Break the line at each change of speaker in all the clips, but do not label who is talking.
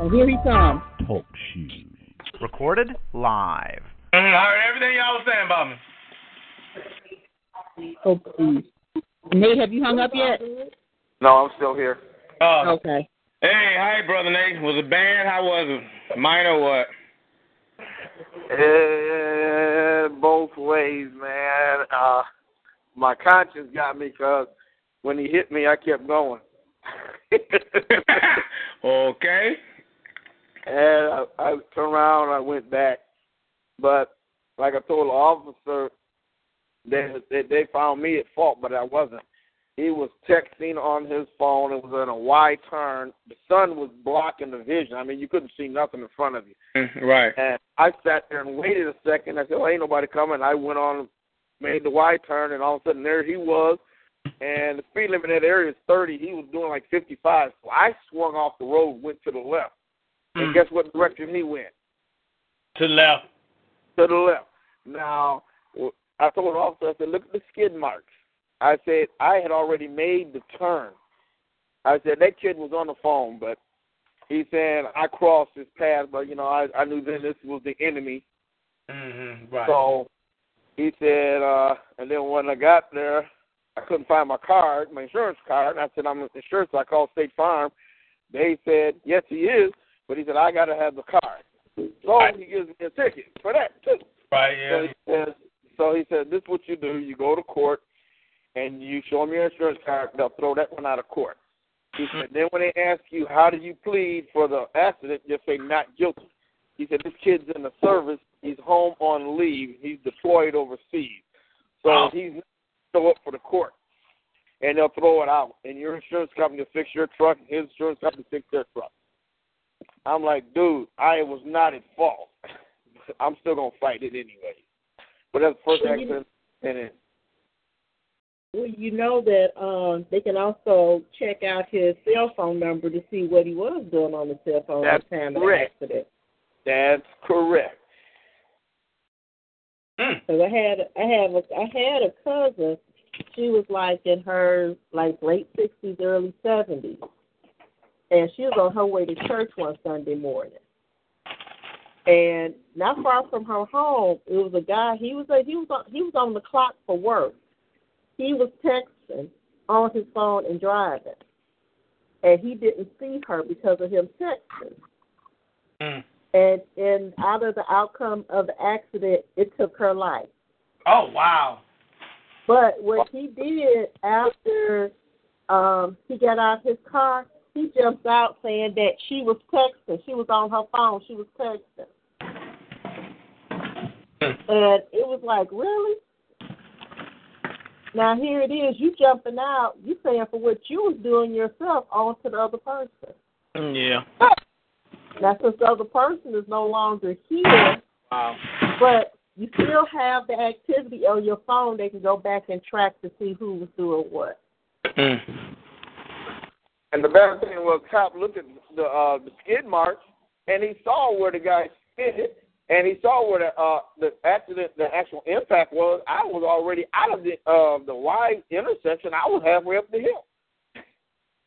And here he comes.
Talk shoes. Recorded live.
I heard everything y'all was saying about me.
Oh, please. Nate, have you hung up yet?
No, I'm still here.
Uh,
Okay.
Hey, hi, brother Nate. Was it bad? How was it? Mine or what?
Uh, both ways, man. Uh, my conscience got me because when he hit me, I kept going.
okay.
And I, I turned around, and I went back, but like I told the officer, they they, they found me at fault, but I wasn't. He was texting on his phone. It was in a wide turn. The sun was blocking the vision. I mean, you couldn't see nothing in front of you.
Mm, right.
And I sat there and waited a second. I said, "Well, ain't nobody coming." I went on, made the wide turn, and all of a sudden there he was. And the speed limit in that area is 30. He was doing like 55. So I swung off the road, went to the left. And
Mm.
guess what direction he went?
To the left.
To the left. Now, I told the officer, I said, look at the skid marks. I said, I had already made the turn. I said, that kid was on the phone, but he said, I crossed his path, but, you know, I, I knew then this was the enemy.
Mm-hmm. Right.
So he said, uh, and then when I got there, I couldn't find my card, my insurance card. And I said, I'm insured, so I called State Farm. They said, yes, he is, but he said, I got to have the card. So
Right.
he gives me a ticket for that, too.
right.
So
Yeah.
he says, so he said, this is what you do. You go to court and you show them your insurance card. They'll throw that one out of court. He mm-hmm. said, then when they ask you, how did you plead for the accident, just say not guilty. He said, this kid's in the service. He's home on leave. He's deployed overseas. So
Oh.
he's not show up for the court. And they'll throw it out. And your insurance company will fix your truck, and his insurance company will fix their truck. I'm like, dude, I was not at fault. I'm still going to fight it anyway. But that's the first
Well, you-
accident. And it,
Well, you know that um, they can also check out his cell phone number to see what he was doing on the cell phone
That's
at the time
correct.
of the accident.
that's correct.
Mm.
Because I had I have a I had a cousin. She was like in her like late sixties, early seventies, and she was on her way to church one Sunday morning. And not far from her home, it was a guy. He was a, he was on, he was on the clock for work. He was texting on his phone and driving, and he didn't see her because of him texting.
Mm.
And and out of the outcome of the accident, it took her life.
Oh wow.
But what he did after um he got out his car, he jumps out saying that she was texting. She was on her phone. She was texting. And it was like, really? Now here it is. You jumping out. You saying for what you was doing yourself onto the other person.
Yeah.
Now since the other person is no longer here,
Wow.
but you still have the activity on your phone. They can go back and track to see who was doing what.
Mm.
And the bad thing was, cop looked at the uh, the skid marks, and he saw where the guy skidded, and he saw where the uh, the accident, the actual impact was. I was already out of the uh, the wide intersection. I was halfway up the hill,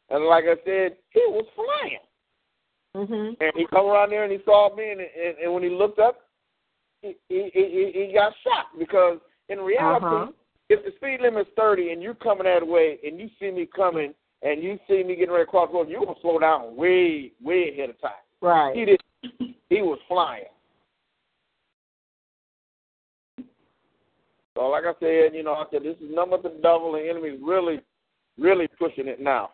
and like I said, he was flying.
Mhm.
And he come around there and he saw me, and, and, and when he looked up, he he, he he got shot because in reality,
Uh-huh.
if the speed limit is thirty and you're coming that way, and you see me coming, and you see me getting ready to cross the road, you're gonna slow down way way ahead of time.
Right.
He did. He was flying. So like I said, you know, I said this is number the devil. The enemy's really, really pushing it now.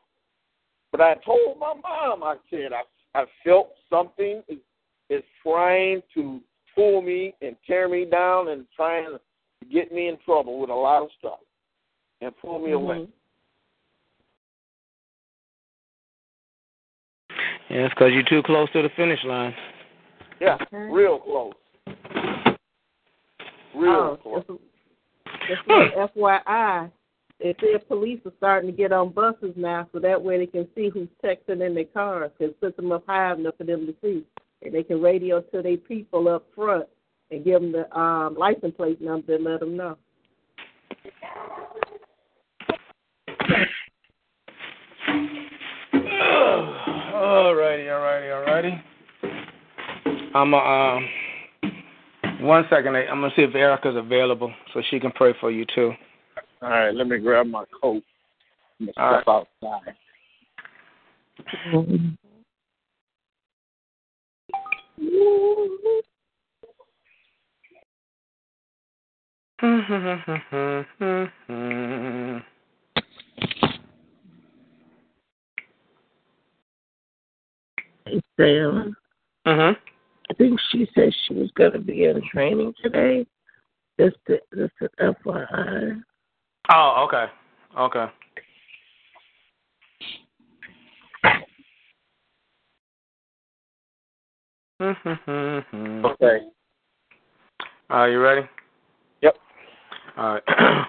But I told my mom, I said, I I felt something is, is trying to pull me and tear me down and trying to get me in trouble with a lot of stuff and pull me away.
Mhm.
Yeah, it's because you're too close to the finish line.
Yeah,
Okay.
real close. Real
Oh,
close.
just, just FYI, they said police are starting to get on buses now, so that way they can see who's texting in their cars. Can put them up high enough for them to see, and they can radio to their people up front and give them the um, license plate number and let them know.
All righty. I'm uh, um, one second. I'm gonna see if Erica's available so she can pray for you too.
All right, let me grab my coat. I'm
All
gonna step outside.
Hey, Sam.
mhm.
I think she said she was going to be in training today. Just, to, just an FYI.
Oh, okay. Okay.
Okay.
Are you ready?
Yep.
All right.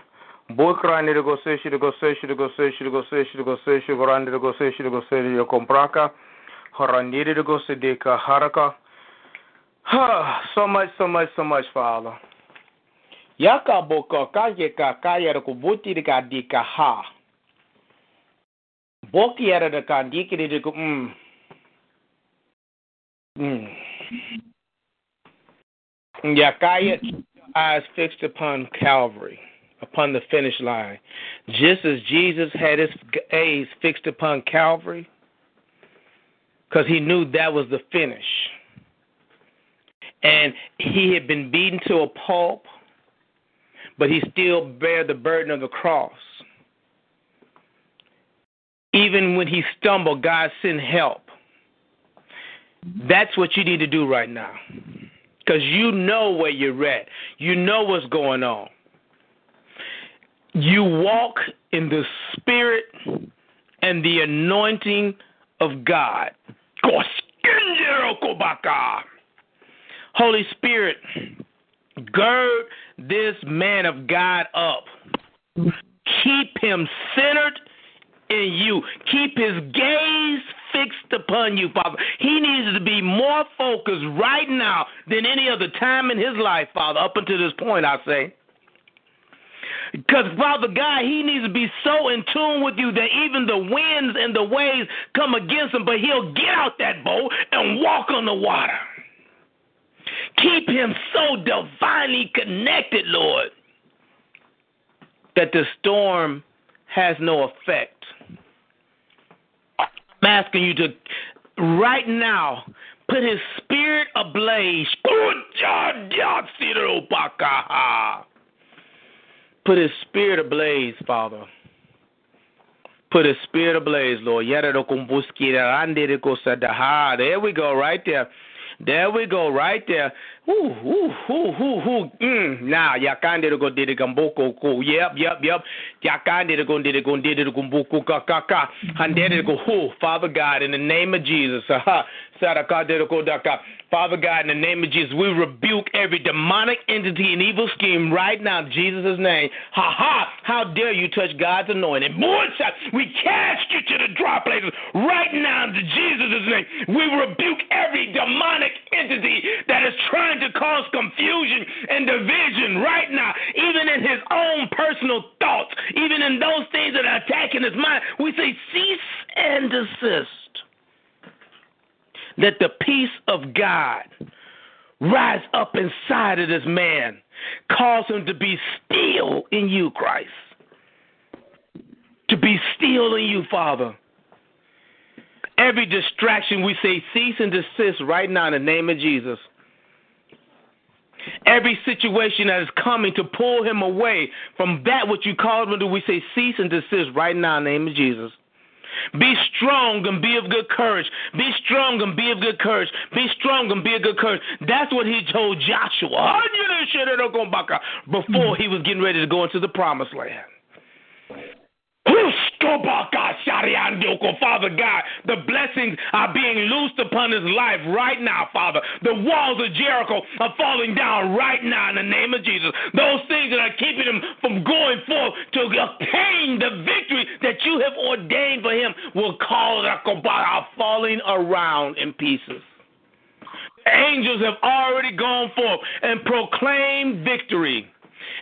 Bukrani de gose shi de gose shi de gose shi de gose shi de gose shi gorandi de gose shi de gose de compraka. Horandi de gose de ka haraka. Ha, so much, so much, so much, Father. Yaka boko kage ka kaya de kubuti de ka di ka ha. Boki era de ka diki de ko mm. Yakaya eyes fixed upon Calvary, upon the finish line. Just as Jesus had his gaze fixed upon Calvary, because he knew that was the finish. And he had been beaten to a pulp, but he still bare the burden of the cross. Even when he stumbled, God sent help. That's what you need to do right now. Because you know where you're at. You know what's going on. You walk in the spirit and the anointing of God. Holy Spirit, gird this man of God up. Keep him centered in you. Keep his gaze fixed upon you, Father. He needs to be more focused right now than any other time in his life, Father, up until this point, I say. Because, Father God, he needs to be so in tune with you that even the winds and the waves come against him, but he'll get out that boat and walk on the water. Keep him so divinely connected, Lord, that the storm has no effect. Asking you to, right now, put his spirit ablaze. Put his spirit ablaze, Father. Put his spirit ablaze, Lord. There we go, right there. There we go, right there. Ooh, ooh, ooh, ooh, ooh. Mm. Now, yakande go did it gamboko ko. Yep, yep, yep. Yakande go did it go did it gumboko ka ka ka. Handed go. Oh, Father God, in the name of Jesus. Aha. Father God, in the name of Jesus, we rebuke every demonic entity and evil scheme right now in Jesus' name. Ha ha! How dare you touch God's anointing? anointed? We cast you to the dry places right now in Jesus' name. We rebuke every demonic entity that is trying to cause confusion and division right now, even in his own personal thoughts, even in those things that are attacking his mind. We say, cease and desist. Let the peace of God rise up inside of this man. Cause him to be still in you, Christ. To be still in you, Father. Every distraction, we say cease and desist right now in the name of Jesus. Every situation that is coming to pull him away from that which you called him to, we say cease and desist right now in the name of Jesus. Be strong and be of good courage. Be strong and be of good courage. Be strong and be of good courage. That's what he told Joshua before he was getting ready to go into the promised land. Father God, the blessings are being loosed upon his life right now, Father. The walls of Jericho are falling down right now in the name of Jesus. Those things that are keeping him from going forth to obtain the victory that you have ordained for him will cause are falling around in pieces. Angels have already gone forth and proclaimed victory.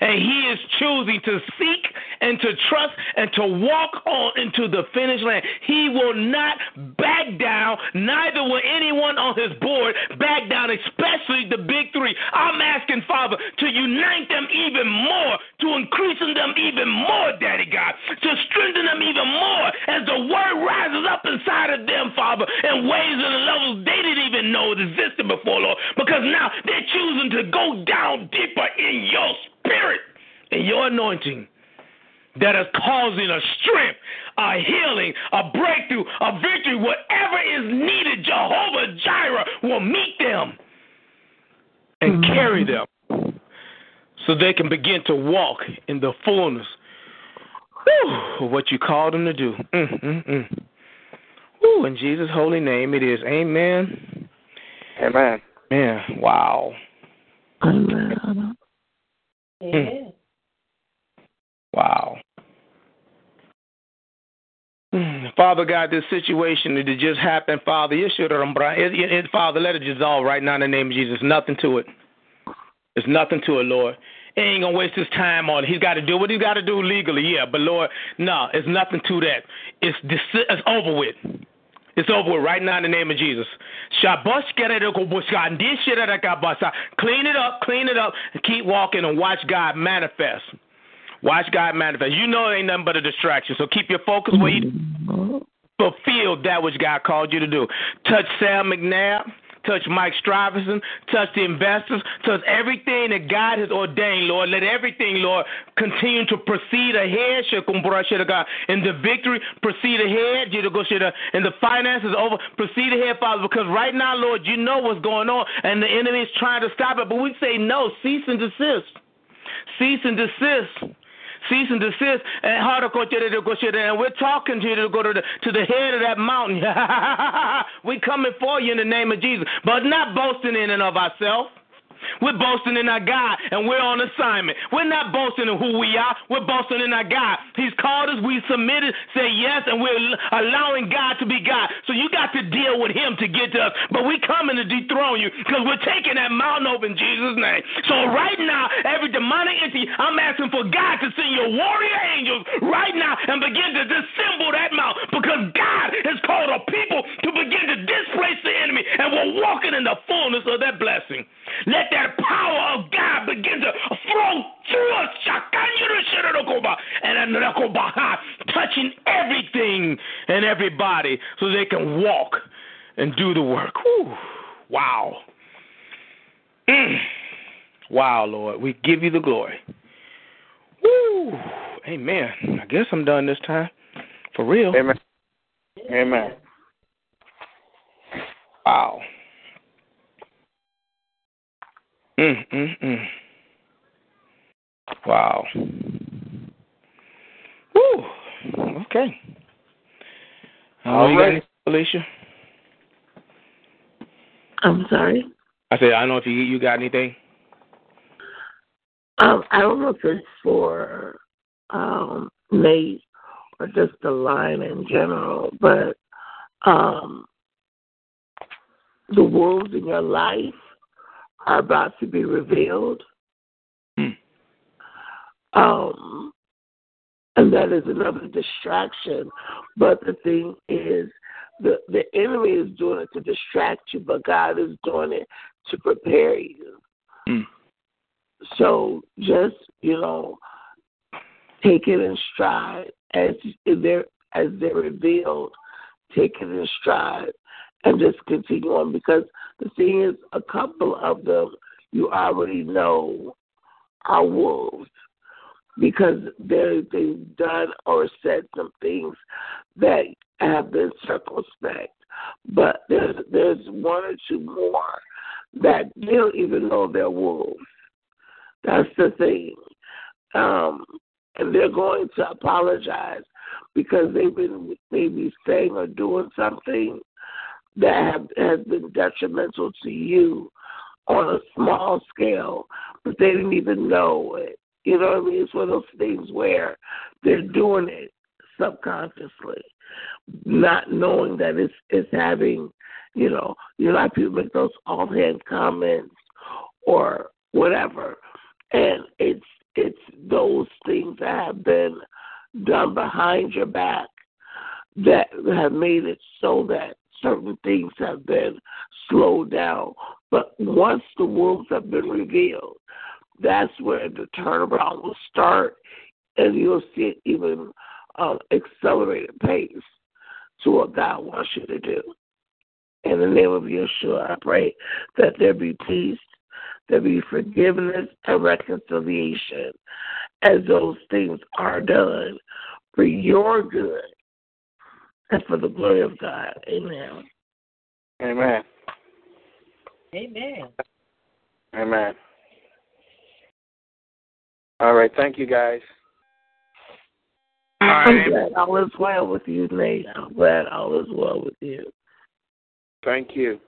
And he is choosing to seek and to trust and to walk on into the finished land. He will not back down, neither will anyone on his board back down, especially the big three. I'm asking, Father, to unite them even more, to increase in them even more, Daddy God, to strengthen them even more as the word rises up inside of them, Father, in ways and levels they didn't even know existed before, Lord, because now they're choosing to go down deeper in your spirit and your anointing that is causing a strength, a healing, a breakthrough, a victory, whatever is needed, Jehovah Jireh will meet them and mm-hmm. carry them so they can begin to walk in the fullness whew, of what you called them to do. Mm, mm, mm. Whew, in Jesus' holy name it is. Amen.
Amen.
Man, wow.
Amen.
Wow. Hmm. Father God, this situation that just happened, Father, you should have, Father, let it dissolve right now in the name of Jesus. Nothing to it. There's nothing to it, Lord. He ain't gonna waste his time on it. He's got to do what he's got to do legally, yeah. But Lord, no, it's nothing to that. It's it's over with. It's over with right now in the name of Jesus. Clean it up, clean it up, and keep walking and watch God manifest. Watch God manifest. You know it ain't nothing but a distraction. So keep your focus where you mm-hmm. fulfill that which God called you to do. Touch Sam McNabb touch Mike Stuyvesant, touch the investors, touch everything that God has ordained, Lord. Let everything, Lord, continue to proceed ahead. God, in the victory, proceed ahead. And the finances over, proceed ahead, Father, because right now, Lord, you know what's going on, and the enemy is trying to stop it. But we say no, cease and desist. Cease and desist cease and desist, and and we're talking to you to go to the to the head of that mountain. we coming for you in the name of Jesus, but not boasting in and of ourselves. We're boasting in our God, and we're on assignment. We're not boasting in who we are. We're boasting in our God. He's called us. We submitted, say yes, and we're allowing God to be God. So you got to deal with Him to get to us. But we coming to dethrone you because we're taking that mountain over in Jesus' name. So right now, every demonic entity, I'm asking for God to send your warrior angels right now and begin to dissemble that mountain because God has called a people to begin to displace the enemy, and we're walking in the fullness of that blessing. Let that power of God begin to flow through us. And touching everything and everybody so they can walk and do the work. Whew. Wow. Mm. Wow, Lord. We give you the glory. Woo. Amen. I guess I'm done this time. For real.
Amen. Amen.
Wow. Mm, mm, mm. Wow. Woo. Okay.
All right.
Alicia?
I'm sorry?
I said, I don't know if you you got anything.
Um, I don't know if it's for um, Nate or just the line in general, but um, the wolves in your life are about to be revealed.
Hmm.
Um, and that is another distraction. But the thing is, the the enemy is doing it to distract you, but God is doing it to prepare you.
Hmm.
So just you know, take it in stride as they're as they're revealed. Take it in stride and just continue on because the thing is, a couple of them you already know are wolves because they they've done or said some things that have been circumspect. But there's there's one or two more that they don't even know they're wolves. That's the thing. Um, and they're going to apologize because they've been maybe saying or doing something that have, has been detrimental to you on a small scale, but they didn't even know it. You know what I mean? It's one of those things where they're doing it subconsciously, not knowing that it's it's having, you know, you know, people make those offhand comments or whatever, and it's it's those things that have been done behind your back that have made it so that certain things have been slowed down. But once the wolves have been revealed, that's where the turnaround will start, and you'll see it even uh, accelerated pace to what God wants you to do. In the name of Yeshua, I pray that there be peace, there be forgiveness and reconciliation as those things are done for your good and for the glory of God. Amen.
Amen.
Amen.
Amen. All right. Thank you, guys.
All
I'm glad all is well with you, Nate. I'm glad all is well with you.
Thank you.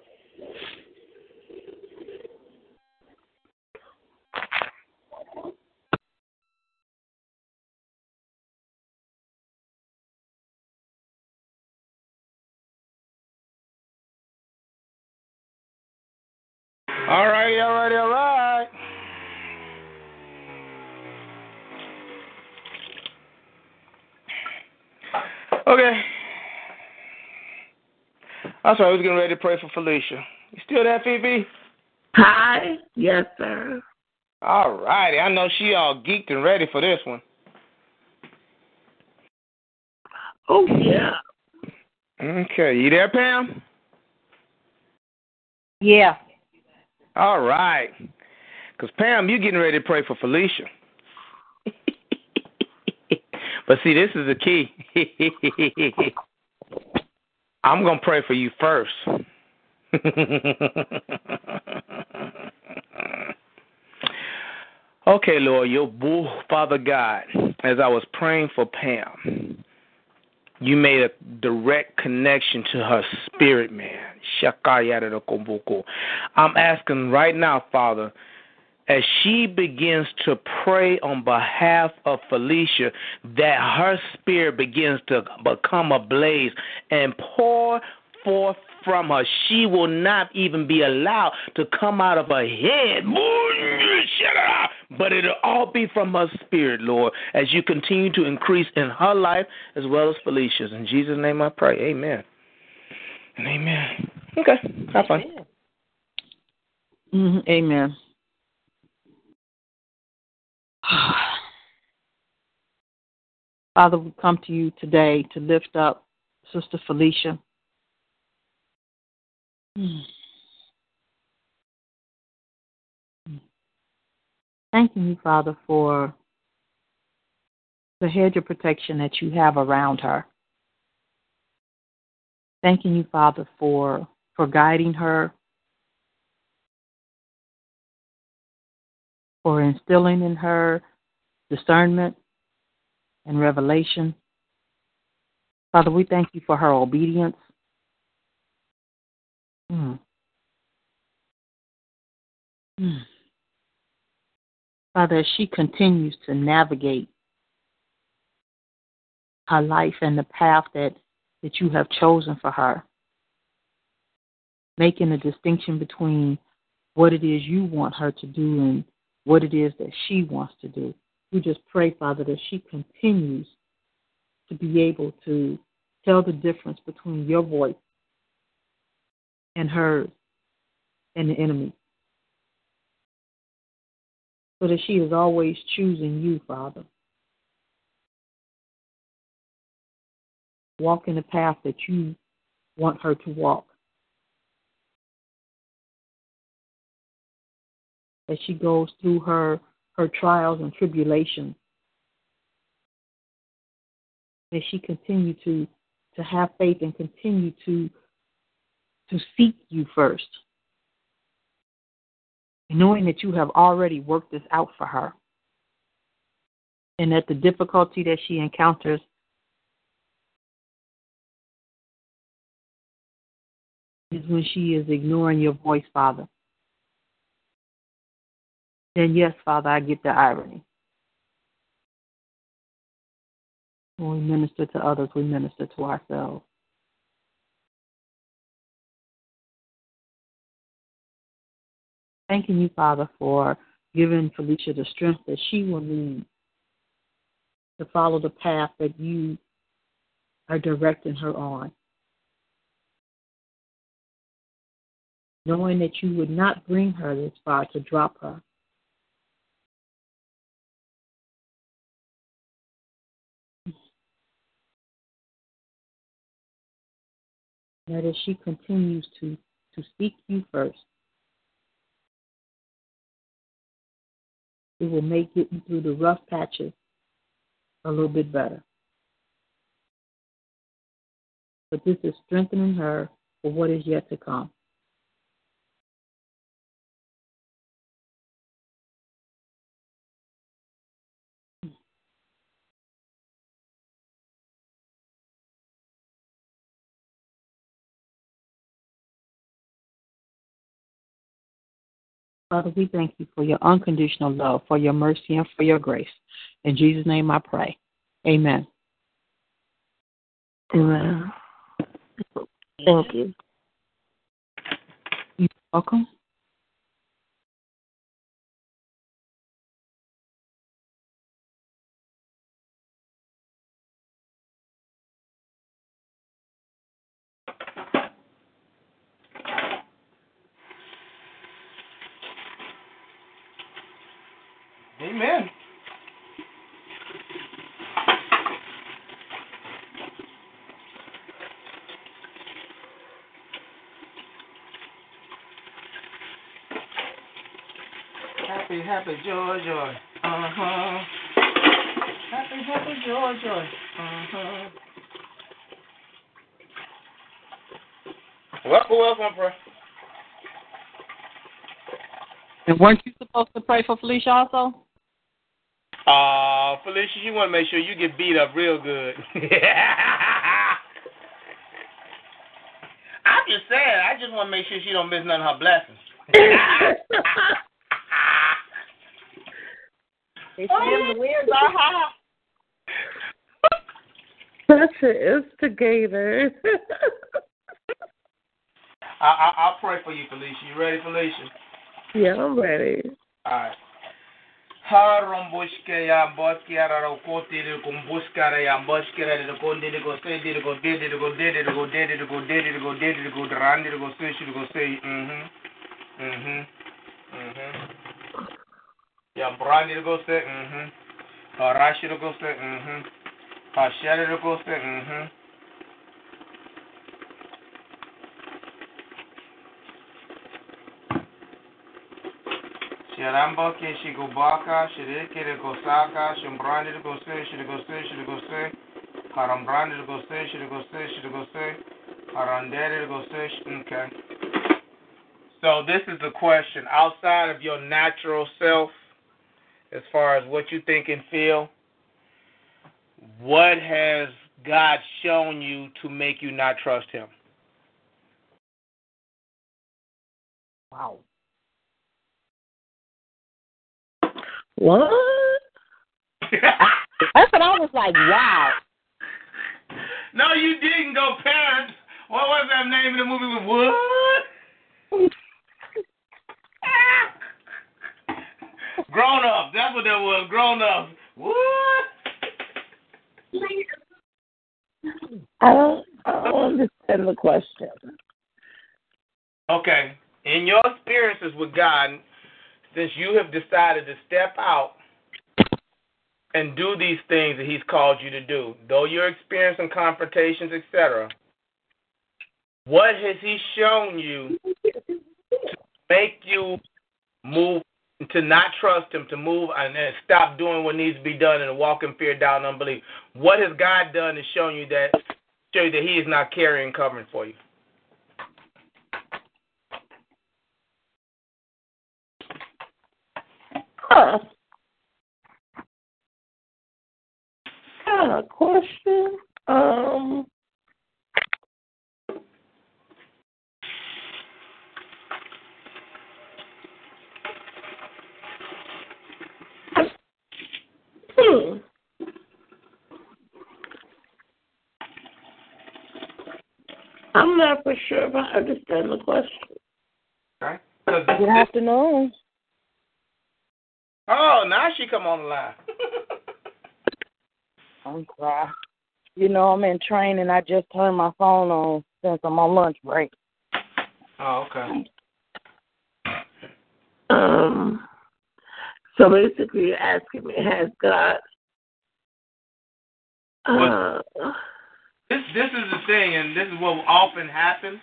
All right, all right, all right. Okay. That's right. I was getting ready to pray for Felicia. You still there, Phoebe?
Hi. Yes, sir.
All righty. I know she all geeked and ready for this one.
Oh, yeah.
Okay. You there, Pam?
Yeah.
All right. Because, Pam, you're getting ready to pray for Felicia. but see, this is the key. I'm going to pray for you first. okay, Lord, your boo, Father God, as I was praying for Pam, you made a direct connection to her spirit, man. I'm asking right now, Father, as she begins to pray on behalf of Felicia, that her spirit begins to become ablaze and pour forth from her. She will not even be allowed to come out of her head. But it'll all be from her spirit, Lord, as you continue to increase in her life as well as Felicia's. In Jesus' name I pray. Amen. And amen. Okay. Have fun.
Mhm, Amen. Father, we come to you today to lift up Sister Felicia. Mm. Thanking you, Father, for the hedge of protection that you have around her. Thanking you, Father, for for guiding her, for instilling in her discernment and revelation. Father, we thank you for her obedience. Mm. Mm. Father, as she continues to navigate her life and the path that, that you have chosen for her, making a distinction between what it is you want her to do and what it is that she wants to do. We just pray, Father, that she continues to be able to tell the difference between your voice and hers and the enemy. So that she is always choosing you, Father. Walk in the path that you want her to walk. As she goes through her her trials and tribulations. May she continue to to have faith and continue to to seek you first. Knowing that you have already worked this out for her. And that the difficulty that she encounters is when she is ignoring your voice, Father then yes, Father, I get the irony. When we minister to others, we minister to ourselves. Thanking you, Father, for giving Felicia the strength that she will need to follow the path that you are directing her on. Knowing that you would not bring her this far to drop her. That as she continues to, to seek you first, it will make getting through the rough patches a little bit better. But this is strengthening her for what is yet to come. Father, we thank you for your unconditional love, for your mercy, and for your grace. In Jesus' name I pray. Amen.
Amen. Thank you.
You're welcome.
Amen. Happy, happy, joy, joy. Uh huh. Happy, happy, joy, joy. Uh huh. Welcome, welcome, bro.
And weren't you supposed to pray for Felicia also?
Uh, Felicia, you want to make sure you get beat up real good. I'm just saying, I just want to make sure she don't miss none of her blessings.
It's oh. the winds are high.
Such an instigator.
I, I, I'll pray for you, Felicia. You ready, Felicia?
Yeah, I'm ready.
All right. Harombushke ya mboski ya rarokoti de kumbuska ya mboski de de konde de go say de go de de go de de go de de go de de go de de go drandi de go say she go say mhm mhm mhm. Ya brandi de go say mhm go say mhm. Hashari de go say mhm Ke shigubaka, gosaka, de shirigose, shirigose, harambrandi de gose, shirigose, shirigose, harandere de gose, okay. So this is the question. Outside of your natural self, as far as what you think and feel, what has God shown you to make you not trust him?
Wow.
What?
That's what I was like, wow.
No, you didn't go parents. What was that name of the movie with what? grown up. That's what that was. Grown up. What?
I don't, I don't understand the question.
Okay. In your experiences with God, since you have decided to step out and do these things that He's called you to do, though you're experiencing confrontations, etc., what has He shown you to make you move to not trust Him, to move and stop doing what needs to be done and walk in fear, doubt, and unbelief? What has God done to show you that show you that He is not carrying covering for you?
Huh. Kind of question. Um. Hmm. I'm not for sure if I understand the question.
Okay.
Good afternoon.
Oh, now she come on the line.
I'm sorry. You know, I'm in training. I just turned my phone on since I'm on lunch break.
Oh, okay.
Um, so basically, you're asking me, has God? Uh,
This this is the thing, and this is what often happens.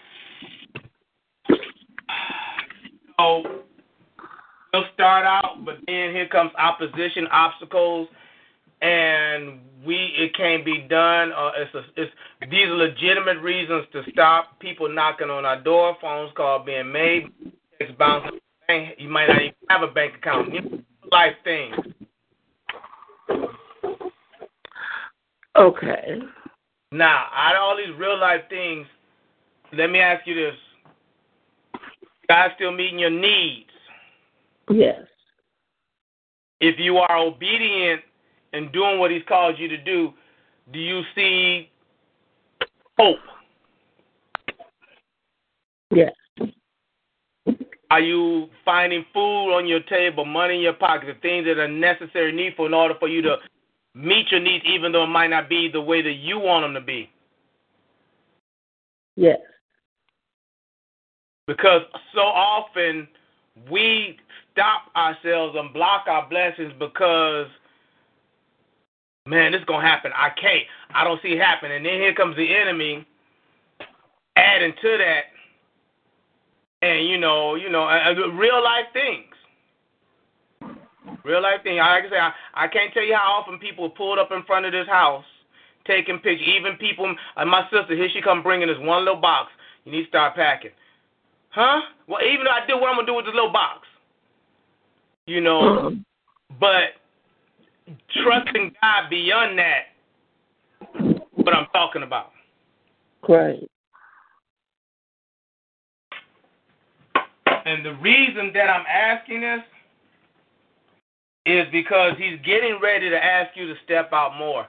So we'll start out, but then here comes opposition, obstacles, and we it can't be done. Uh, it's a, it's these are legitimate reasons to stop people knocking on our door, phones call being made, it's bouncing. You might not even have a bank account. You know, life things.
okay.
Now, out of all these real life things, let me ask you this: God still meeting your needs?
Yes.
If you are obedient and doing what He's called you to do, do you see hope?
Yes.
Are you finding food on your table, money in your pocket, the things that are necessary, needful in order for you to meet your needs, even though it might not be the way that you want them to be?
Yes.
Because so often we stop ourselves and block our blessings because, man, this is to happen. I can't. I don't see it happen. And then here comes the enemy adding to that. And, you know, you know, real life things. Real life thing. Like I say, I, I can't tell you how often people pulled up in front of this house taking pictures. Even people, uh, my sister, here she come bringing this one little box. You need to start packing. Huh? Well, even though I did what I'm gonna do with this little box, you know, but trusting God beyond that, what I'm talking about.
Right.
And the reason that I'm asking this is because he's getting ready to ask you to step out more.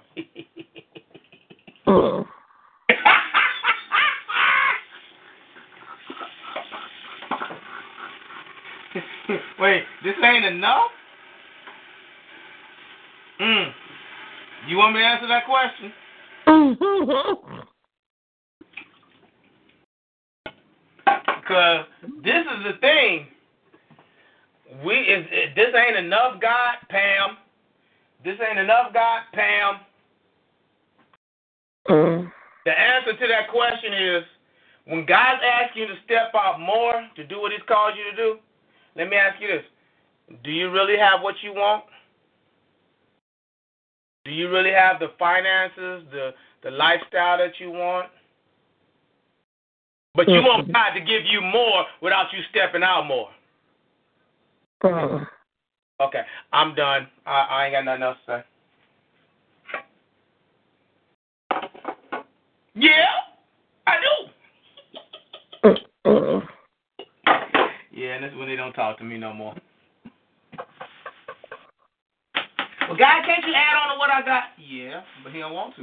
Uh,
Wait, this ain't enough? Mm. You want me to answer that question? Because this is the thing. We is this ain't enough, God, Pam. This ain't enough, God, Pam.
uh,
The answer to that question is when God's asking you to step out more to do what He's called you to do. Let me ask you this: Do you really have what you want? Do you really have the finances, the the lifestyle that you want? But you want God to give you more without you stepping out more.
uh,
Okay, I'm done. I, I ain't got nothing else to say. Yeah, I do.
uh,
Yeah, and that's when they don't talk to me no more. Well, God, can't you add on to what I got? Yeah, but he don't want to.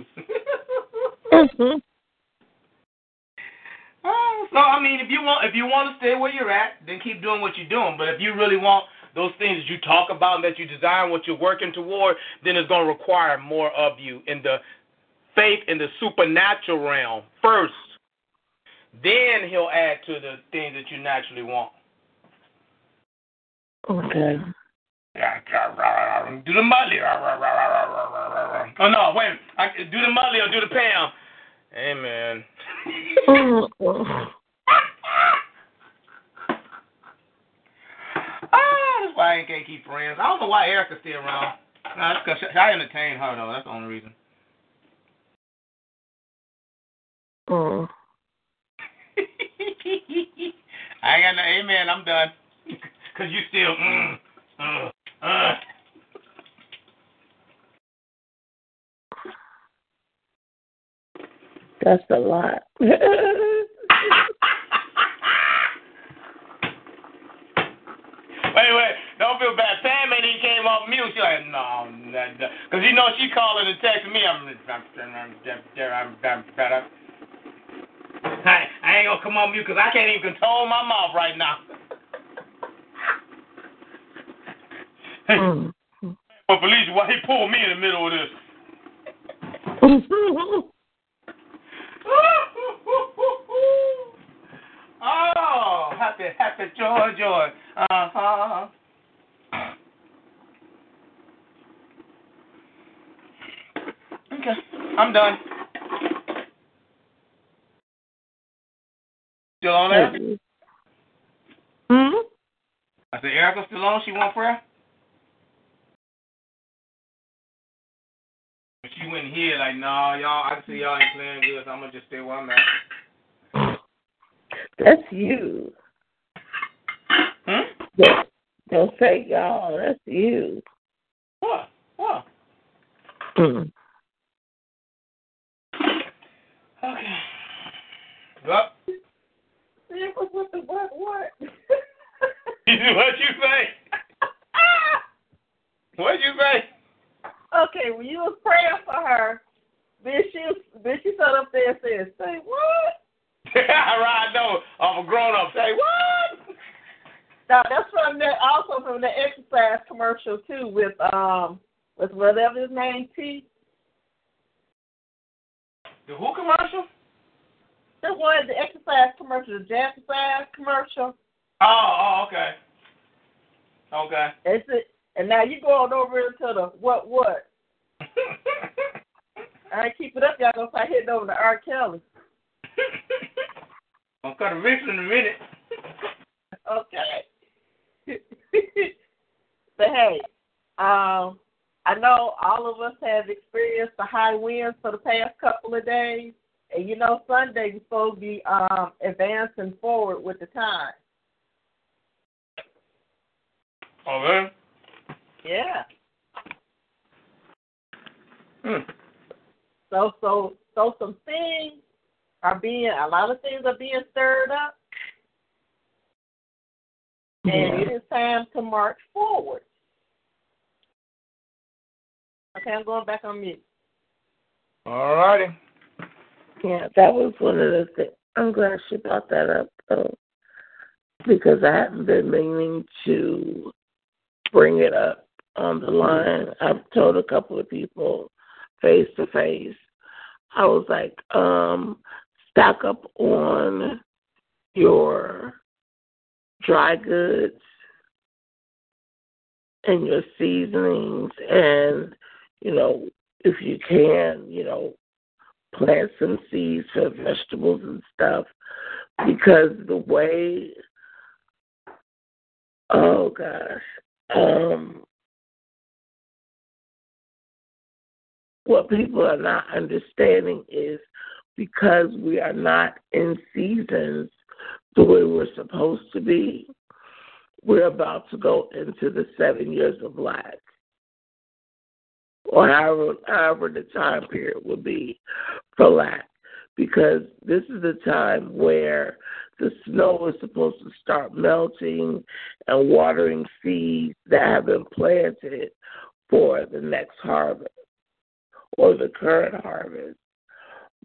mhm.
Uh, so I mean, if you want, if you want to stay where you're at, then keep doing what you're doing. But if you really want those things that you talk about and that you desire, and what you're working toward, then it's going to require more of you in the faith in the supernatural realm first. Then he'll add to the things that you naturally want.
Okay.
Do the Mudley. Oh no, wait. I, do the Mudley or do the Pam. Amen. Ah, that's why I can't keep friends. I don't know why Erica's still around. No, that's because I entertain her though. That's the only reason.
uh,
I ain't got no amen. I'm done. Cause you still. Mm, uh, uh.
that's a lot.
Wait, wait. Don't feel bad. Pam ain't even came off mute. She like, no, because you know she calling and texting me. I'm, I'm, I'm, I, I ain't gonna come on mute because I can't even control my mouth right now.
Hey,
Mm.
but Felicia, why he pulled me in the middle of this? oh, happy, happy, joy, joy. Uh huh. Okay, I'm done. Still on there?
Hmm?
I said, Erica still on? She want prayer? She went here like, nah, y'all, I can see y'all ain't playing good, so I'm to just stay where I'm at.
That's you.
Hmm?
Don't, don't say y'all. That's you.
What? What?
Mm.
Okay.
What the what? What?
what you say? What you say?
When you was praying for her, then she then she sat up there and said, "Say what?"
right, no, I'm a grown up. Say what?
Now that's from that also from the exercise commercial too with um with whatever his name T.
The who commercial?
The one the exercise commercial, the exercise commercial.
Oh, oh, okay. Okay.
That's it. And now you going over into the what what? I ain't keep it up, y'all gonna start hitting over to R. Kelly.
I'm cut a wrist in a minute.
Okay. but hey, um, I know all of us have experienced the high winds for the past couple of days. And you know Sunday we're supposed to be um advancing forward with the time.
Okay.
Yeah.
Hmm.
So so so some things are being a lot of things are being stirred up and it is time to march forward. Okay, I'm going back on mute.
All righty.
Yeah, that was one of the things. I'm glad she brought that up, though, because I haven't been meaning to bring it up on the line. I've told a couple of people face to face. I was like, um, stock up on your dry goods and your seasonings and you know if you can you know plant some seeds for vegetables and stuff because the way oh gosh um what people are not understanding is because we are not in seasons the way we're supposed to be, we're about to go into the seven years of lack. Or however, however the time period will be for lack. Because this is the time where the snow is supposed to start melting and watering seeds that have been planted for the next harvest or the current harvest.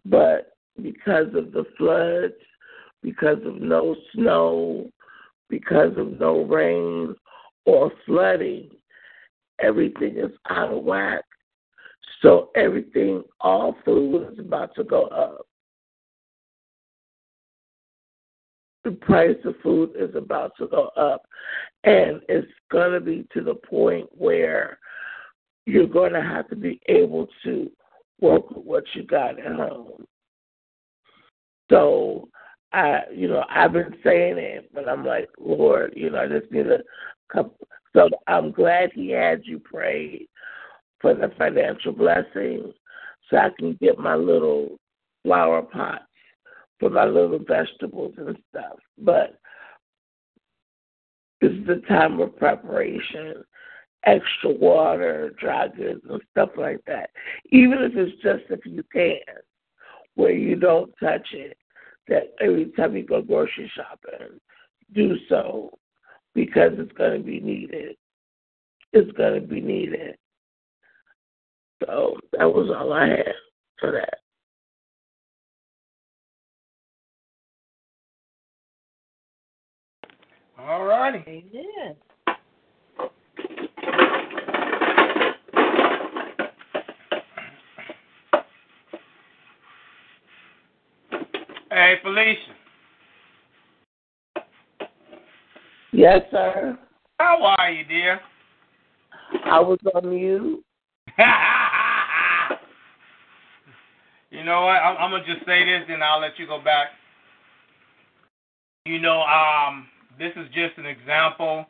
But because of the floods, because of no snow, because of no rain or flooding, everything is out of whack. So everything, all food is about to go up. The price of food is about to go up. And it's going to be to the point where you're going to have to be able to work with what you got at home. So, I, you know, I've been saying it, but I'm like, Lord, you know, I just need a couple. So I'm glad He had you pray for the financial blessing, so I can get my little flower pots for my little vegetables and stuff. But this is the time of preparation, extra water, dry goods, and stuff like that. Even if it's just if you can, where you don't touch it that every time you go grocery shopping, do so because it's going to be needed. It's going to be needed. So that was all I had for that.
All righty.
Amen.
Hey, Felicia.
Yes, sir.
How are you, dear?
I was on mute.
you know what? I'm, I'm gonna just say this, and I'll let you go back. You know, um, this is just an example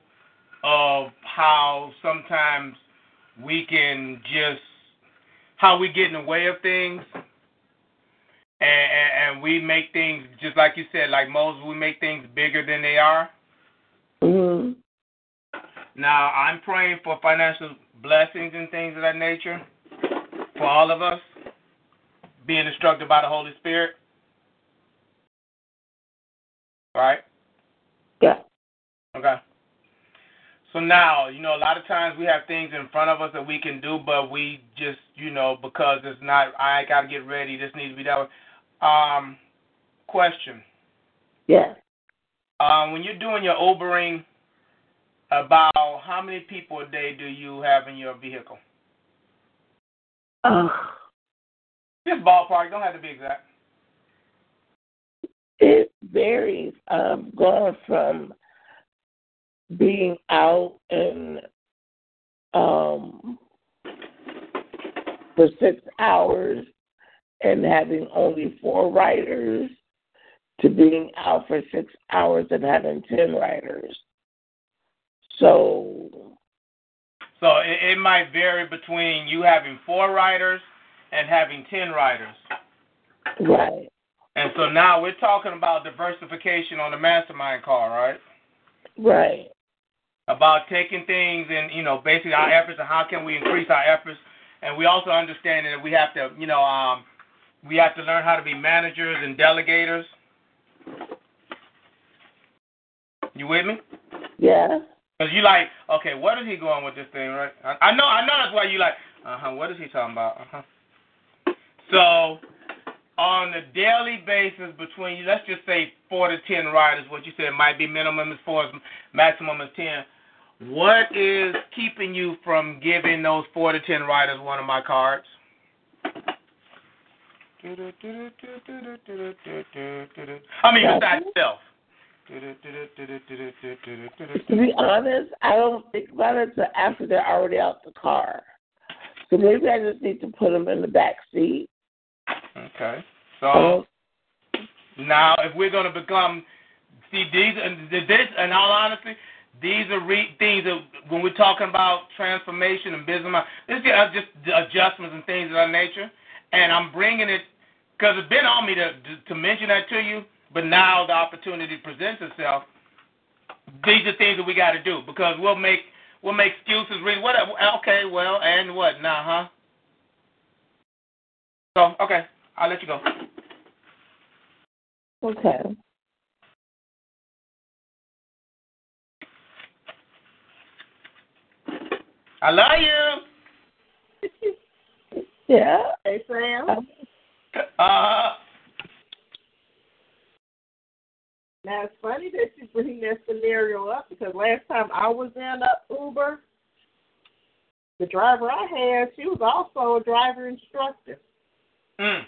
of how sometimes we can just how we get in the way of things, and, and, and we make things just like you said, like Moses. We make things bigger than they are.
hmm
Now, I'm praying for financial blessings and things of that nature for all of us, being instructed by the Holy Spirit. All right?
Yeah.
Okay. So now, you know, a lot of times we have things in front of us that we can do, but we just, you know, because it's not, I got to get ready, this needs to be done. Um, question.
Yeah.
Um, when you're doing your Ubering, about how many people a day do you have in your vehicle?
Uh,
Just ballpark, don't have to be exact.
it varies. I'm going from being out and um for six hours and having only four writers to being out for six hours and having ten writers. So
So it, it might vary between you having four writers and having ten writers.
right,
And so now we're talking about diversification on the mastermind call, right?
right,
About taking things and you know basically our efforts and how can we increase our efforts, and we also understand that we have to you know um, we have to learn how to be managers and delegators. You with me?
yeah,
Cause you like, okay, what is he going with this thing, right? I, I know, I know that's why you like, uh huh. What is he talking about? Uh huh. So, on a daily basis, between you let's just say four to ten riders, what you said might be minimum is four, maximum is ten. What is keeping you from giving those four to ten riders one of my cards? I mean, besides yourself.
To be honest, I don't think about it until after they're already out the car. So maybe I just need to put them in the back seat.
Okay. So now, if we're going to become, see these, and this, in all honesty, these are re- things that when we're talking about transformation and business, this is just adjustments and things of that nature. And I'm bringing it because it's been on me to, to to mention that to you, but now the opportunity presents itself. These are things that we got to do because we'll make we'll make excuses. Really, what? Okay, well, and what now, huh? So okay, I'll let you go.
okay.
I love you.
Yeah.
Hey, Sam.
Uh,
Now it's funny that you bring that scenario up because last time I was in a Uber, the driver I had, she was also a driver instructor,
mm,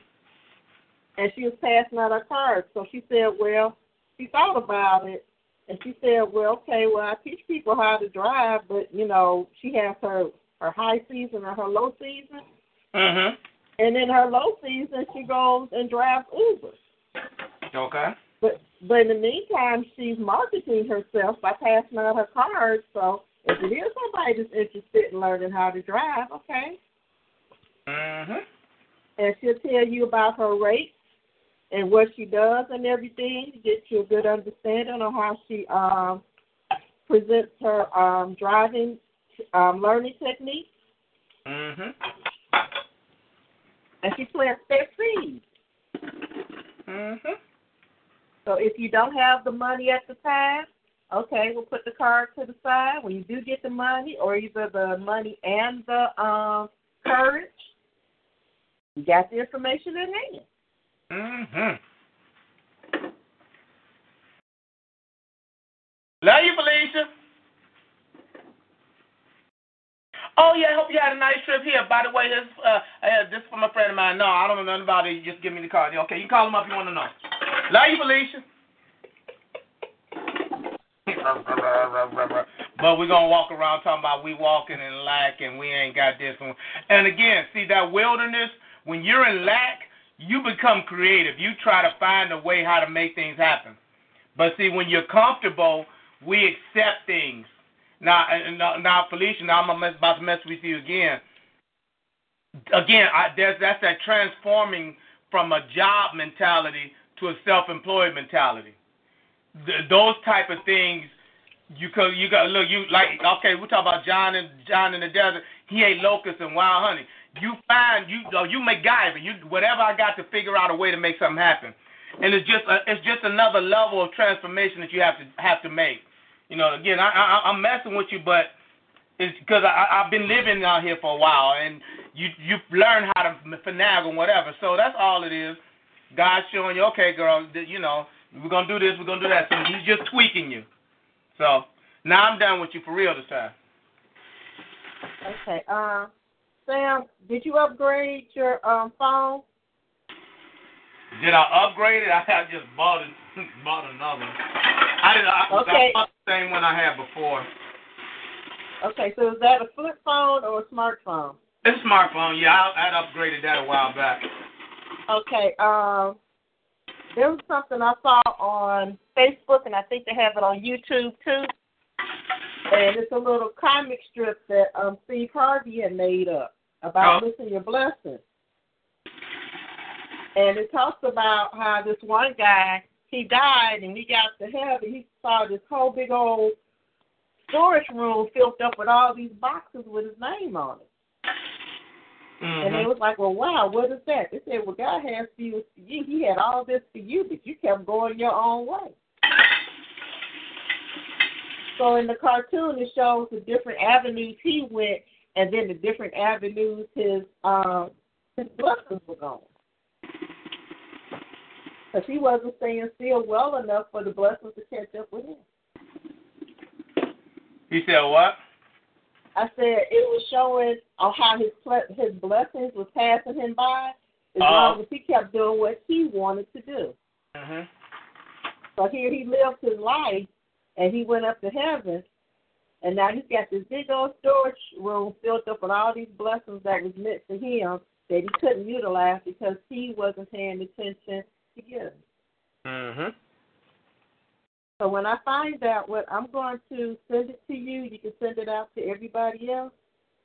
and she was passing out her cards. So she said, well, she thought about it, and she said, well, okay, well I teach people how to drive, but you know she has her her high season and her low season,
mhm.
and in her low season she goes and drives Uber.
Okay.
But but in the meantime, she's marketing herself by passing out her cards. So if it is somebody that's interested in learning how to drive, okay,
Mhm.
and she'll tell you about her rates and what she does and everything to get you a good understanding on how she um presents her um driving um learning techniques.
Mhm.
And she plants their seeds.
Mhm.
So if you don't have the money at the time, okay, we'll put the card to the side. When you do get the money, or either the money and the um, courage, you got the information in hand.
Mhm. Love you, Felicia. Oh yeah, I hope you had a nice trip here. By the way, this uh, uh this is from a friend of mine. No, I don't know nothing about it. You just give me the card. Okay, you call him up if you want to know. Love you, Felicia. but we're gonna walk around talking about we walking in lack and we ain't got this one. And again, see that wilderness. When you're in lack, you become creative. You try to find a way how to make things happen. But see, when you're comfortable, we accept things. Now, now, now Felicia, now I'm about to mess with you again. Again, I, there's, that's that transforming from a job mentality to a self-employed mentality. The, those type of things, you could, you got look, you like okay, we talk about John and John in the desert. He ate locusts and wild honey. You find you uh, you make MacGyver. You whatever I got to figure out a way to make something happen, and it's just a, it's just another level of transformation that you have to have to make. You know, again, I, I I'm messing with you, but it's because I I've been living out here for a while, and you you learn how to finagle and whatever. So that's all it is. God's showing you, okay, girl, you know, we're gonna do this, we're gonna do that. So He's just tweaking you. So now I'm done with you for real this time.
Okay. Uh, Sam, did you upgrade your um phone?
Did I upgrade it? I just bought it, bought another. I did. I,
okay.
I bought the same one I had before.
Okay, so is that a flip phone or a smartphone?
It's a smartphone. Yeah, I, I'd upgraded that a while back.
Okay. Um, there was something I saw on Facebook, and I think they have it on YouTube too. And it's a little comic strip that um Steve Harvey had made up about
Oh.
missing your blessings. And it talks about how this one guy he died and he got to heaven. He saw this whole big old storage room filled up with all these boxes with his name on it. And
Mhm.
it was like, well, wow, what is that? They said, well, God has for you. He had all this for you, but you kept going your own way. So in the cartoon, it shows the different avenues he went, and then the different avenues his um his blessings were going. Because he wasn't staying still well enough for the blessings to catch up with him.
He said what?
I said it was showing on how his his blessings was passing him by as
Oh.
long as he kept doing what he wanted to do.
Mhm.
So here he lived his life, and he went up to heaven, and now he's got this big old storage room filled up with all these blessings that was meant for him that he couldn't utilize because he wasn't paying attention to get them.
Mhm.
So when I find out what I'm going to send it to you, you can send it out to everybody else.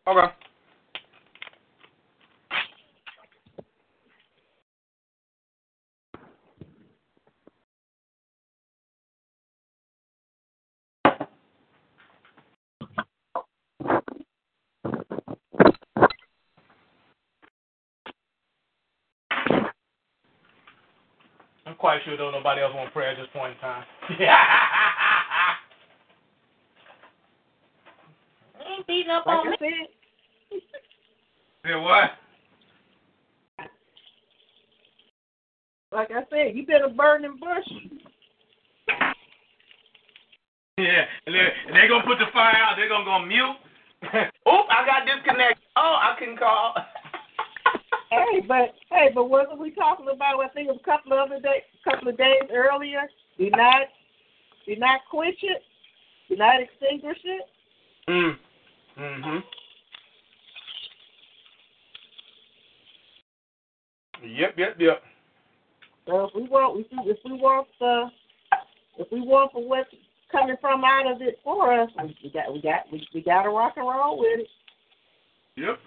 Okay. I'm quite sure though nobody else want prayer at this point in time.
Ain't beating up
Like
on
I
me.
Say what?
Like I said, you been a burning bush.
Yeah, and they're, they're gonna put the fire out. They're gonna go mute. Oop, I got disconnected. Oh, I couldn't call.
Hey, but hey, but wasn't we talking about? I think it was a couple of other days, couple of days earlier. Do not, do not quench it. Do not extinguish it.
Mm. Mhm. Yep, yep, yep.
So if we want, if we, if we want the, if we want for what's coming from out of it for us, we, we got, we got, we, we got to rock and roll with it.
Yep.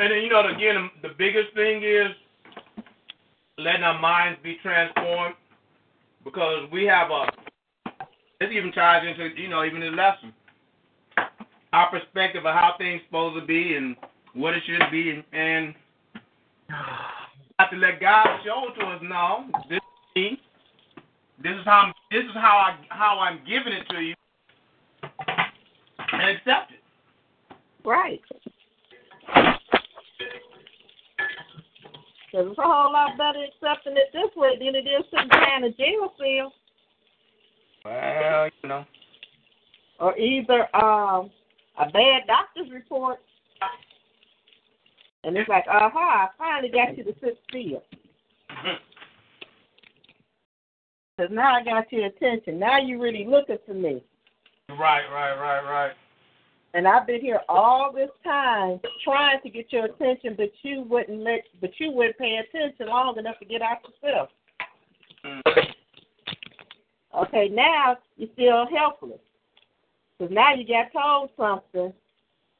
And then you know, again, the biggest thing is letting our minds be transformed because we have a. This even ties into you know even the lesson. Our perspective of how things supposed to be and what it should be, and, and have to let God show to us. No, this is me. This is how I'm, this is how I how I'm giving it to you, and accept it.
Right. Because it's a whole lot better accepting it this way than it is sitting behind a jail cell.
Well, you know,
or either um, a bad doctor's report, and it's like, uh huh, I finally got you to sit still. Because now I got your attention. Now you really looking for me.
Right, right, right, right.
And I've been here all this time trying to get your attention, but you wouldn't let, but you wouldn't pay attention long enough to get out yourself.
Mm.
Okay, now you feel helpless. Because now you got told something,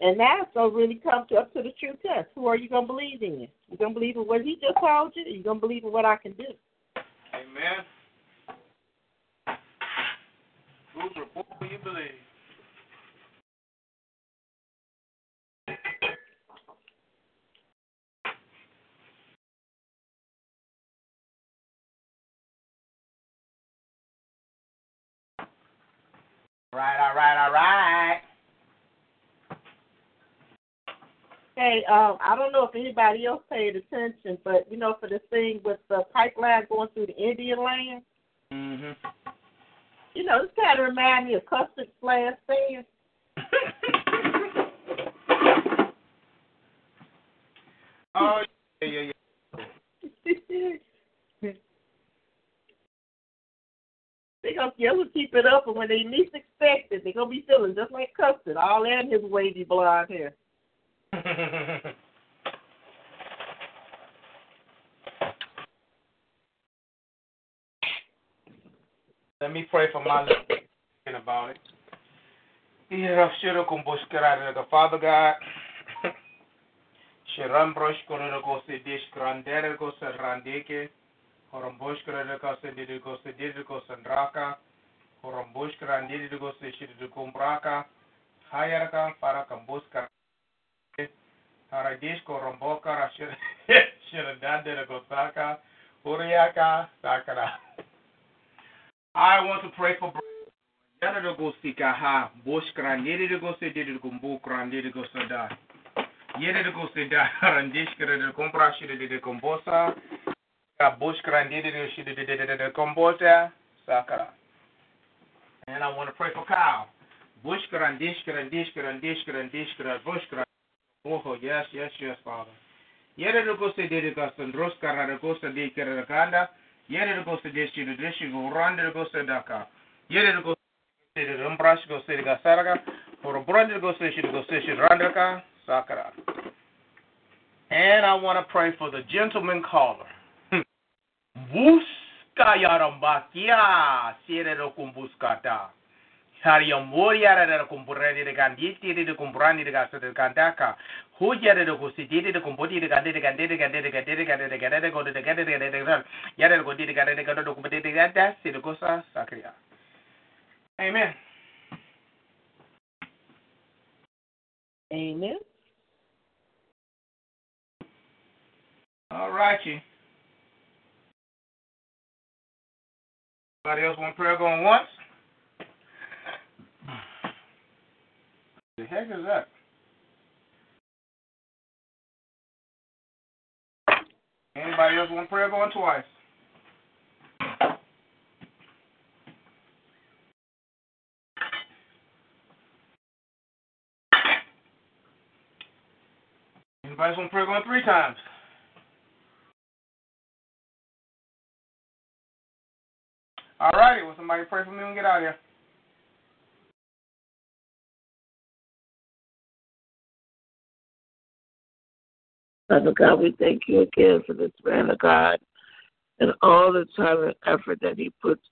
and now it's going to really come to, up to the true test. Who are you going to believe in? You going to believe in what he just told you, or you going to believe in what I can do?
Amen. Whose report will you believe? Right, all right, all right.
Hey, um, I don't know if anybody else paid attention, but you know, for this thing with the pipeline going through the Indian land,
Mm-hmm.
you know, this kind of remind me of Custer's last stand.
oh, yeah, yeah, yeah.
Gotta keep it up, and when they least expect it, they're gonna be feeling just like Custer, all in his wavy blonde hair.
Let me pray for my thinking about it. Father God, Shirambrosh Koroko Sidish Grandergo Serrandeke, Horombosh Koroko Sididigo Sididigo Sandraka horamboshkara ndiri dikosi shiri dikombraka hayarka para kamboskara haradish koromboka rashir shiradande dikosaka uriaka sakara I want to pray for Yana dogosika ha. Boshkara ndiri digosi diri dikombukra ndiri dikosada Yere dikosida harandish kira dikombra shiri dikombosa Boshkara ndiri dikosi diri dikombosa sakara and I want to pray for Kyle. Bush grandish grandish grandish grandish bush. Oh, yes, yes, yes, Father. Yere de go se didi go sandros kara de se di kere de kanda. Yere de go se deshi de deshi go rande de se daka. Yere de go se de rumbrash go se de ga sarga. For brande de go se shi de go se shi randaka sakara. And I want to pray for the gentleman caller. Hmm. Busca yarambakia sire ro kumbuskata. Hari yamori yara de kumpurani de ganditi de kumprani de gasa de kandaka. Hujare de kusiti de kumpoti de ganditi de ganditi de ganditi de ganditi de ganditi de ganditi de ganditi de ganditi de ganditi de ganditi yara de ganditi de ganditi de ganditi de kumpoti de ganditi sire kosa sakria. Amen.
Amen.
All righty. Anybody else want prayer going once? The heck is that? Anybody else want prayer going twice? Anybody else want prayer going three times? All righty. Will somebody pray for me and get out of here?
Father God, we thank you again for this man of God and all the time and effort that he puts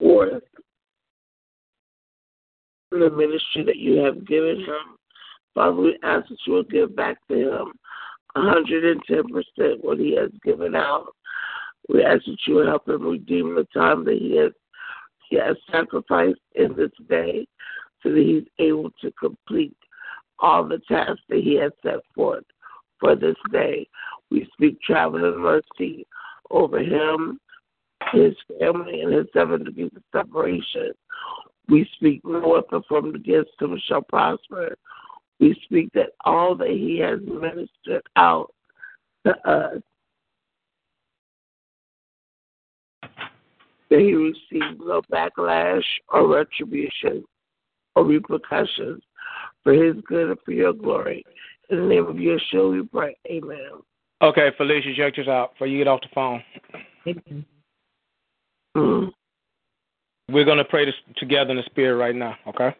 forth in the ministry that you have given him. Father, we ask that you will give back to him 110% what he has given out. We ask that you help him redeem the time that he has he has sacrificed in this day so that he's able to complete all the tasks that he has set forth for this day. We speak travel traveling mercy over him, his family, and his seven degrees of separation. We speak no weapon from against him shall prosper. We speak that all that he has ministered out to us that he receive no backlash or retribution or repercussions for his good and for your glory. In the name of Yeshua, we pray. Amen.
Okay, Felicia, check this out before you get off the phone.
Amen.
Mm.
We're going to pray this together in the spirit right now, okay?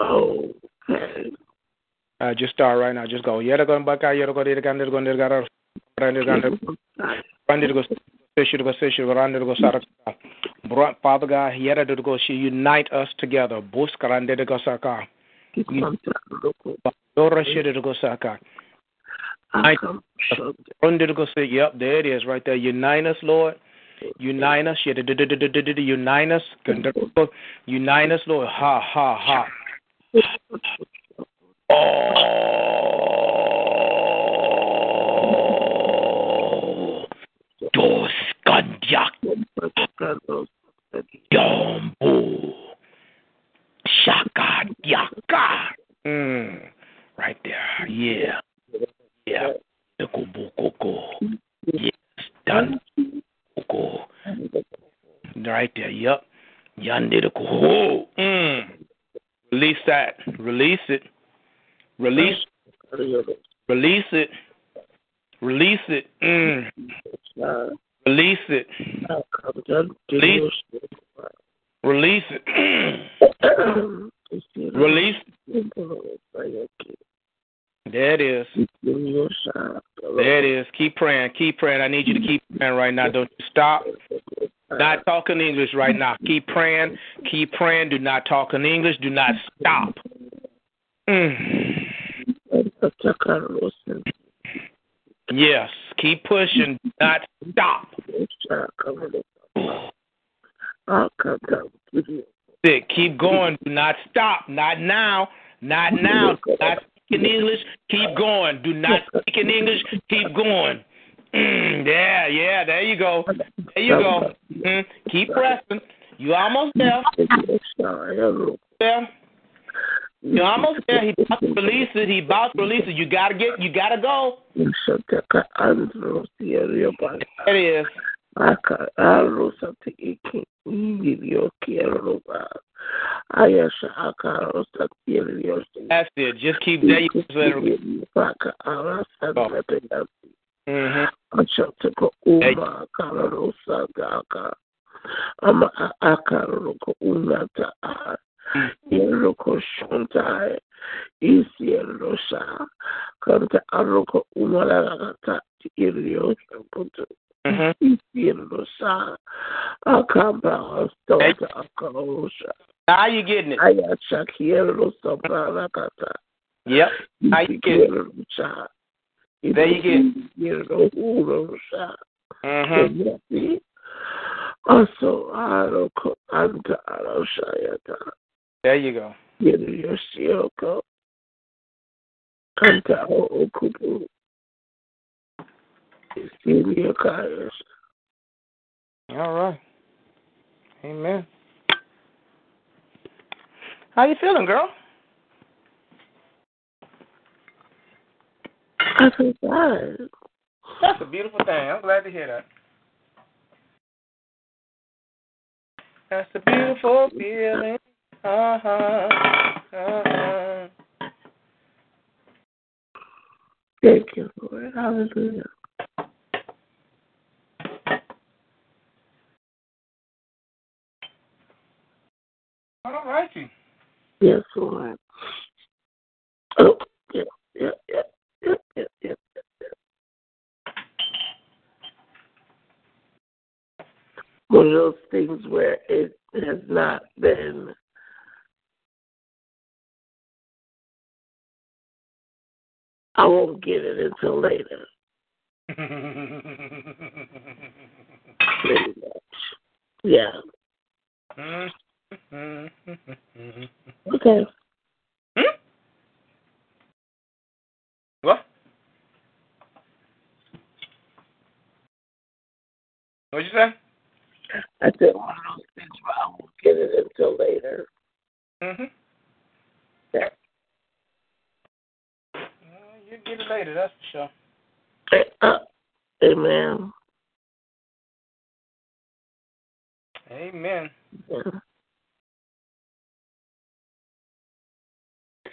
Okay.
Uh, just start right now. Just go. Father God, unite us together. Yep, there it is right there. Unite us, Lord. Unite us. Unite us. Unite us, Lord. Ha ha ha. Oh, kandiak yombo shaka yaka. Mm, right there. Yeah. Yeah. Yes. Done. Right there. Yep. Yande the koko. Mm. Release that. Release it. Release. Release it. Release it. Mm. Release it. Release. It. Release it. Release. There it is. There it is. Keep praying. Keep praying. I need you to keep praying right now. Don't you stop. Not talking English right now. Keep praying. Keep praying. Do not talk in English. Do not stop. Mm. Yes. Keep pushing. Not stop. Sick. Keep going. Do not stop. Not now. Not now. Not speak in English. Keep going. Do not speak in English. Keep going. Mm, yeah, yeah. There you go. There you go. Mm, keep pressing. You almost there. There. You're almost there. He about to release it. He about to release it. You gotta get. You gotta go. It is. That's it. Just keep go. Mhm.
Achataka uma kararosagaka. Ama akaroko unata yeroko shontai isierosha kanta aroko umaragata iriosha kutu
Mhm.
isierosha akamba stota akarosha
Now you getting it.
ayachakierosa parakata
Yep. Now you getting it. There you get it.
Yerosha.
Mhm.
Also, Aroko Anta Aroshayata.
There you go.
Yeah, Yerosioko. Anta Okupu.
All right. Amen. How you feeling, girl?
I feel fine.
That's a beautiful thing. I'm glad to hear that. That's a beautiful feeling. Uh huh. Uh huh.
Thank you, Lord. Hallelujah.
All righty.
Yes, Lord. Oh, yeah, yeah, yeah, yeah, yeah, yeah. One of those things where it has not been I won't get it until later. Pretty much. Yeah. Okay.
Hmm? What? What'd you say?
I said one of those things where I won't get it until later.
Mm-hmm.
Yeah.
You get it later, that's for sure.
Uh, amen.
Amen.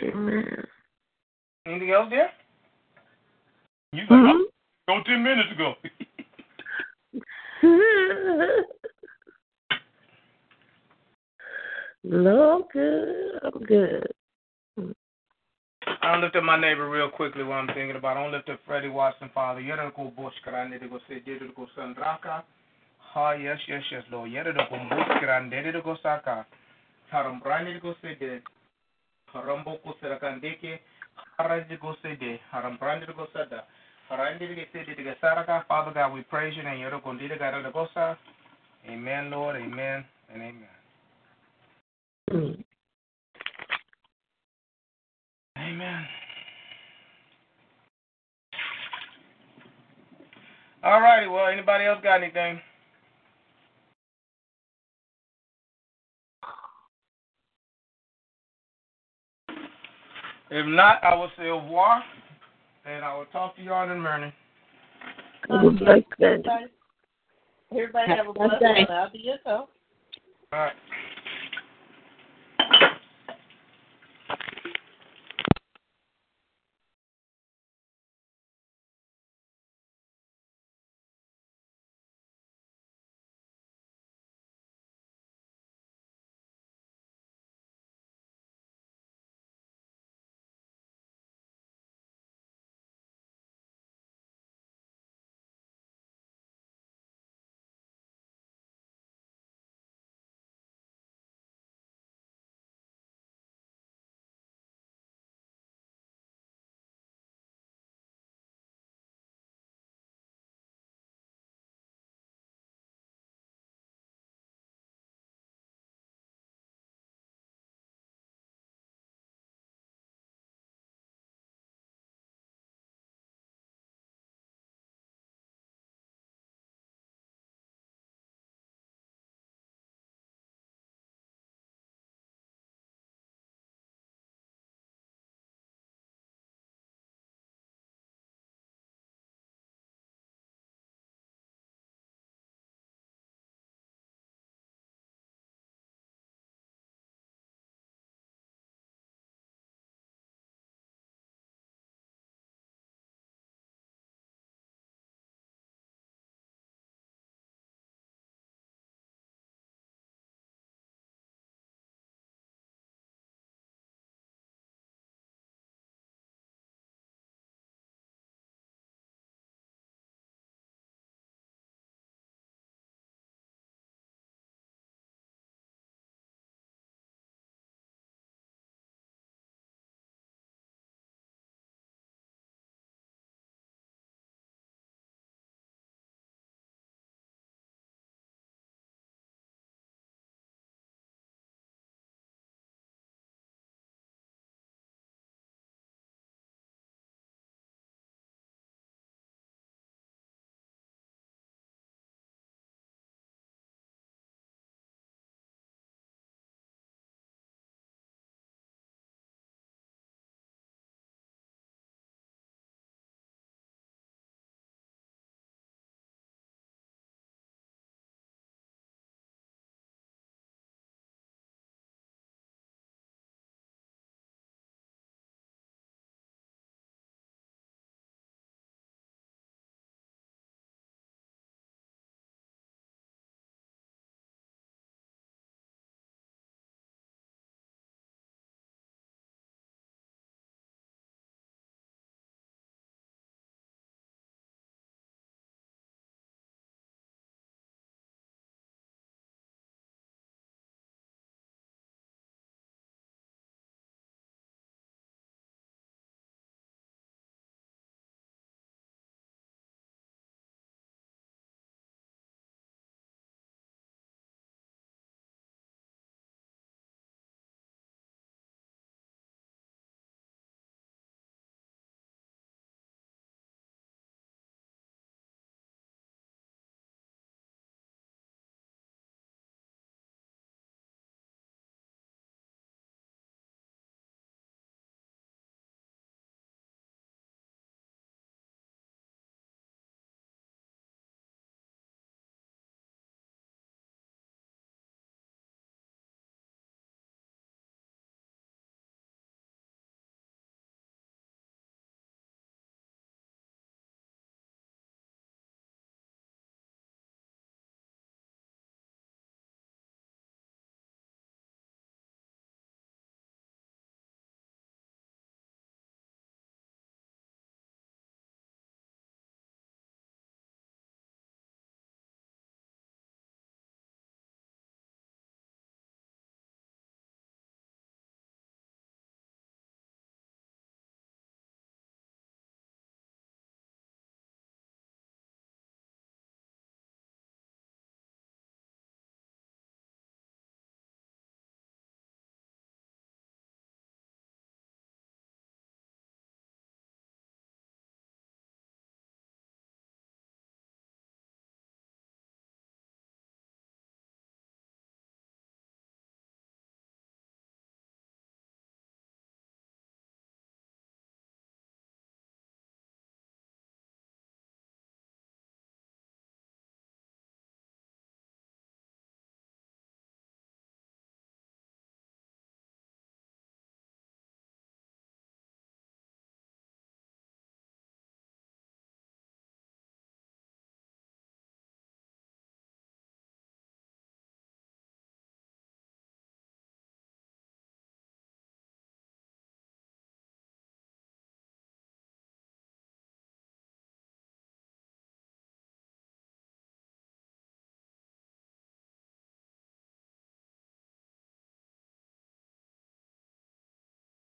Amen.
Anything else there? You like, oh, go ten minutes ago.
no, I'm good. I'm good.
I don't lift up my neighbor real quickly what I'm thinking about. I don't lift up Freddie Watson, Father. Yere ko bosh karande de go se go sandraka. Ha yes, yes, yes, Lord. Yere de ko bosh karande de go saka. Haram brande de go se de. Harambo ko serakandeke. Haraj de go se de. Haram brande de go sada. Harande de se de saraka. Father God, we praise you and yere ko de de de go sa. Amen, Lord. Amen and amen.
Hmm.
Amen. All righty. Well, anybody else got anything? If not, I will say au revoir, and I will talk to y'all in the morning.
Have a blessed day.
Everybody, everybody have a blessed day. I'll be your
All right.